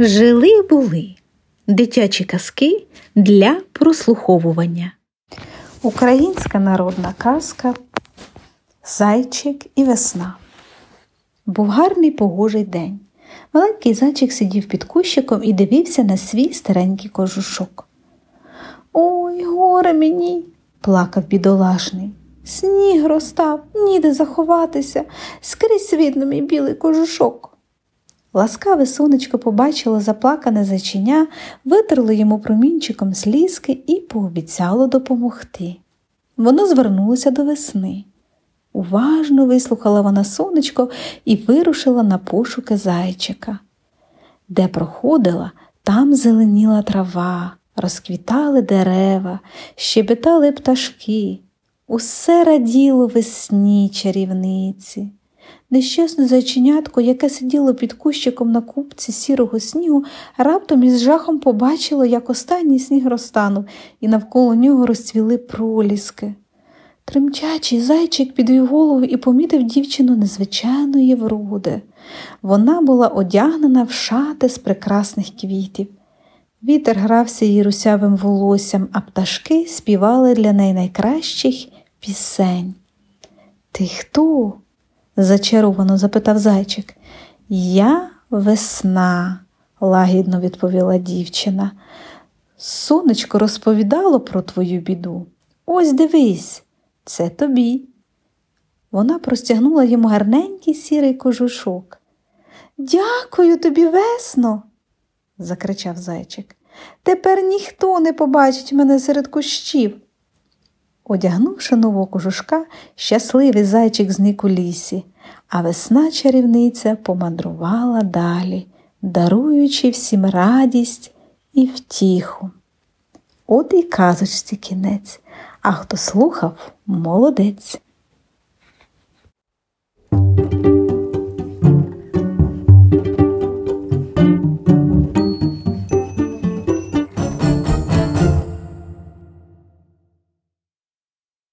Жили були дитячі казки для прослуховування. Українська народна казка Зайчик і весна. Був гарний погожий день. Маленький зайчик сидів під кущиком і дивився на свій старенький кожушок. Ой, горе мені, плакав бідолашний. Сніг розстав, ніде заховатися, скрізь видно мій білий кожушок. Ласкаве сонечко побачило заплакане зайчиня, витерло йому промінчиком слізки і пообіцяло допомогти. Воно звернулося до весни. Уважно вислухала вона сонечко і вирушила на пошуки зайчика. Де проходила, там зеленіла трава, розквітали дерева, щебетали пташки. Усе раділо весні чарівниці. Нещасне зайченятко, яке сиділо під кущиком на купці сірого снігу, раптом із жахом побачило, як останній сніг розтанув, і навколо нього розцвіли проліски. Тремтячий зайчик підвів голову і помітив дівчину незвичайної вроди. Вона була одягнена в шати з прекрасних квітів. Вітер грався її русявим волоссям, а пташки співали для неї найкращих пісень. Ти хто? Зачаровано запитав зайчик. Я весна, лагідно відповіла дівчина. Сонечко розповідало про твою біду. Ось дивись, це тобі. Вона простягнула йому гарненький сірий кожушок. Дякую тобі, весно, закричав зайчик. Тепер ніхто не побачить мене серед кущів. Одягнувши нового кожушка, щасливий зайчик зник у лісі, а весна чарівниця помандрувала далі, даруючи всім радість і втіху. От і казочці кінець, а хто слухав молодець.